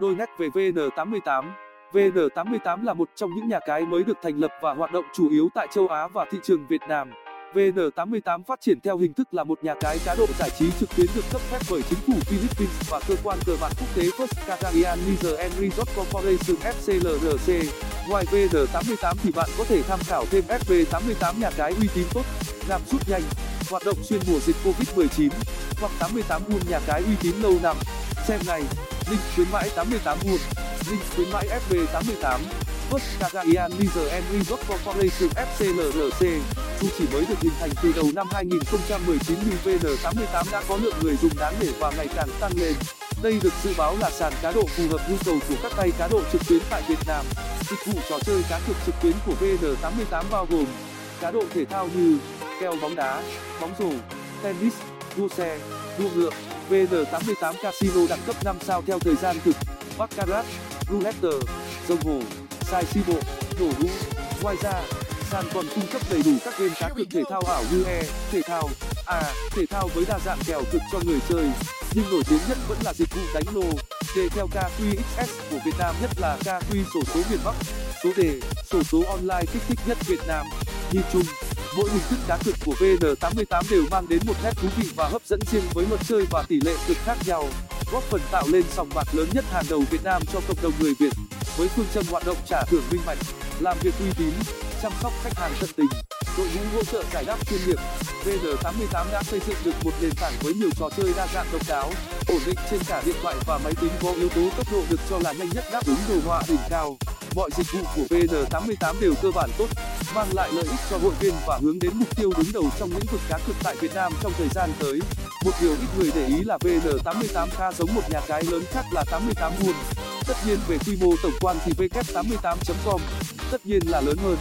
đôi nét về VN88 VN88 là một trong những nhà cái mới được thành lập và hoạt động chủ yếu tại châu Á và thị trường Việt Nam. VN88 phát triển theo hình thức là một nhà cái cá độ giải trí trực tuyến được cấp phép bởi chính phủ Philippines và cơ quan cờ bạc quốc tế First Cagayan Leisure and Resort Corporation FCLRC. Ngoài VN88 thì bạn có thể tham khảo thêm FB88 nhà cái uy tín tốt, làm rút nhanh, hoạt động xuyên mùa dịch Covid-19 hoặc 88 buôn nhà cái uy tín lâu năm. Xem ngay, link khuyến mãi 88 won, link khuyến mãi FB88. First Cagayan Leisure and Resort Corporation FCLRC dù chỉ mới được hình thành từ đầu năm 2019 nhưng VN88 đã có lượng người dùng đáng nể và ngày càng tăng lên. Đây được dự báo là sàn cá độ phù hợp nhu cầu của các tay cá độ trực tuyến tại Việt Nam. Dịch vụ trò chơi cá cược trực tuyến của VN88 bao gồm cá độ thể thao như kèo bóng đá, bóng rổ, tennis, đua xe, đua ngựa. VN88 Casino đẳng cấp 5 sao theo thời gian thực, baccarat, roulette, rồng hổ, xài xi bộ, nổ hũ. Ngoài ra, sàn còn cung cấp đầy đủ các game cá cược thể thao ảo như e thể thao a thể thao với đa dạng kèo cực cho người chơi nhưng nổi tiếng nhất vẫn là dịch vụ đánh lô đề theo kqxs của việt nam nhất là kq sổ số miền bắc số đề sổ số online kích thích nhất việt nam nhìn chung mỗi hình thức cá cược của vn88 đều mang đến một nét thú vị và hấp dẫn riêng với luật chơi và tỷ lệ cực khác nhau, góp phần tạo lên sòng bạc lớn nhất hàng đầu việt nam cho cộng đồng người việt. Với phương châm hoạt động trả thưởng minh bạch, làm việc uy tín, chăm sóc khách hàng tận tình, đội ngũ hỗ trợ giải đáp chuyên nghiệp vn88 đã xây dựng được một nền tảng với nhiều trò chơi đa dạng độc đáo, ổn định trên cả điện thoại và máy tính có yếu tố tốc độ được cho là nhanh nhất đáp ứng đồ họa đỉnh cao mọi dịch vụ của vn88 đều cơ bản tốt, mang lại lợi ích cho hội viên và hướng đến mục tiêu đứng đầu trong lĩnh vực cá cược tại việt nam trong thời gian tới. Một điều ít người để ý là vn88 khá giống một nhà cái lớn khác là 88 won. Tất nhiên về quy mô tổng quan thì w88 com, tất nhiên là lớn hơn.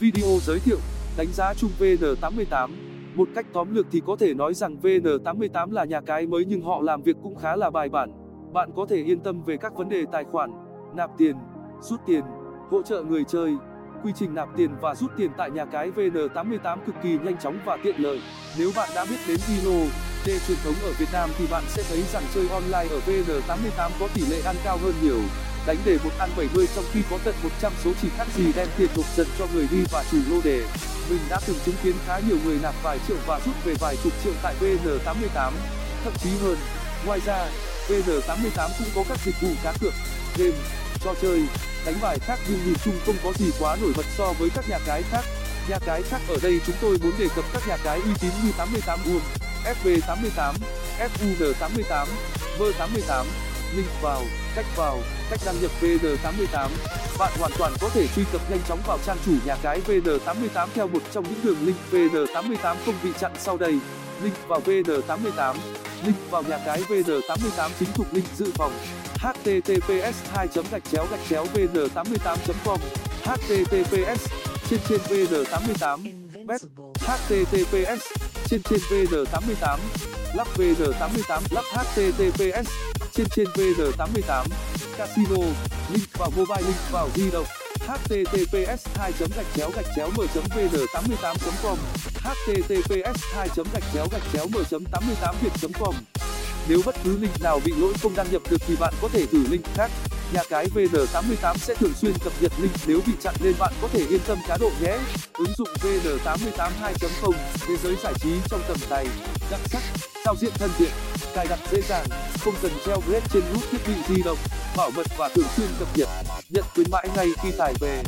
Video giới thiệu, đánh giá chung vn88 một cách tóm lược thì có thể nói rằng vn88 là nhà cái mới nhưng họ làm việc cũng khá là bài bản. Bạn có thể yên tâm về các vấn đề tài khoản, nạp tiền, rút tiền hỗ trợ người chơi. Quy trình nạp tiền và rút tiền tại nhà cái vn88 cực kỳ nhanh chóng và tiện lợi. Nếu bạn đã biết đến Zalo đề truyền thống ở Việt Nam thì bạn sẽ thấy rằng chơi online ở vn88 có tỷ lệ ăn cao hơn nhiều. Đánh đề một ăn 70 trong khi có tận 100 số chỉ khác gì đem tiền nộp dần cho người đi và chủ lô đề. Mình đã từng chứng kiến khá nhiều người nạp vài triệu và rút về vài chục triệu tại vn88 thậm chí hơn. Ngoài ra vn88 cũng có các dịch vụ cá cược, game trò chơi. Đánh bài khác nhưng nhìn chung không có gì quá nổi bật so với các nhà cái khác. Nhà cái khác ở đây chúng tôi muốn đề cập các nhà cái uy tín như 88 won fb88 fun88 v88, link vào cách vào cách đăng nhập vn88 bạn hoàn toàn có thể truy cập nhanh chóng vào trang chủ nhà cái vn88 theo một trong những đường link vn88 không bị chặn sau đây. Link vào vn88 link vào nhà cái vn88 chính thuộc link dự phòng https 2 gạch chéo gạch chéo vn 88 com https trên trên vn 88 bet https trên trên vn 88 lắp vn 88 lắp https trên trên vn88 casino, link vào mobile, link vào di động https 2 gạch chéo gạch chéo m vn 88 com https 2 gạch chéo gạch chéo m 88 việt com nếu bất cứ link nào bị lỗi không đăng nhập được thì bạn có thể thử link khác. Nhà cái vn88 sẽ thường xuyên cập nhật link nếu bị chặn nên bạn có thể yên tâm cá độ nhé. Ứng dụng vn88 2.0 thế giới giải trí trong tầm tay. Đặc sắc, giao diện thân thiện, cài đặt dễ dàng, không cần treo jailbreak trên nút thiết bị di động, bảo mật và thường xuyên cập nhật. Nhận khuyến mãi ngay khi tải về.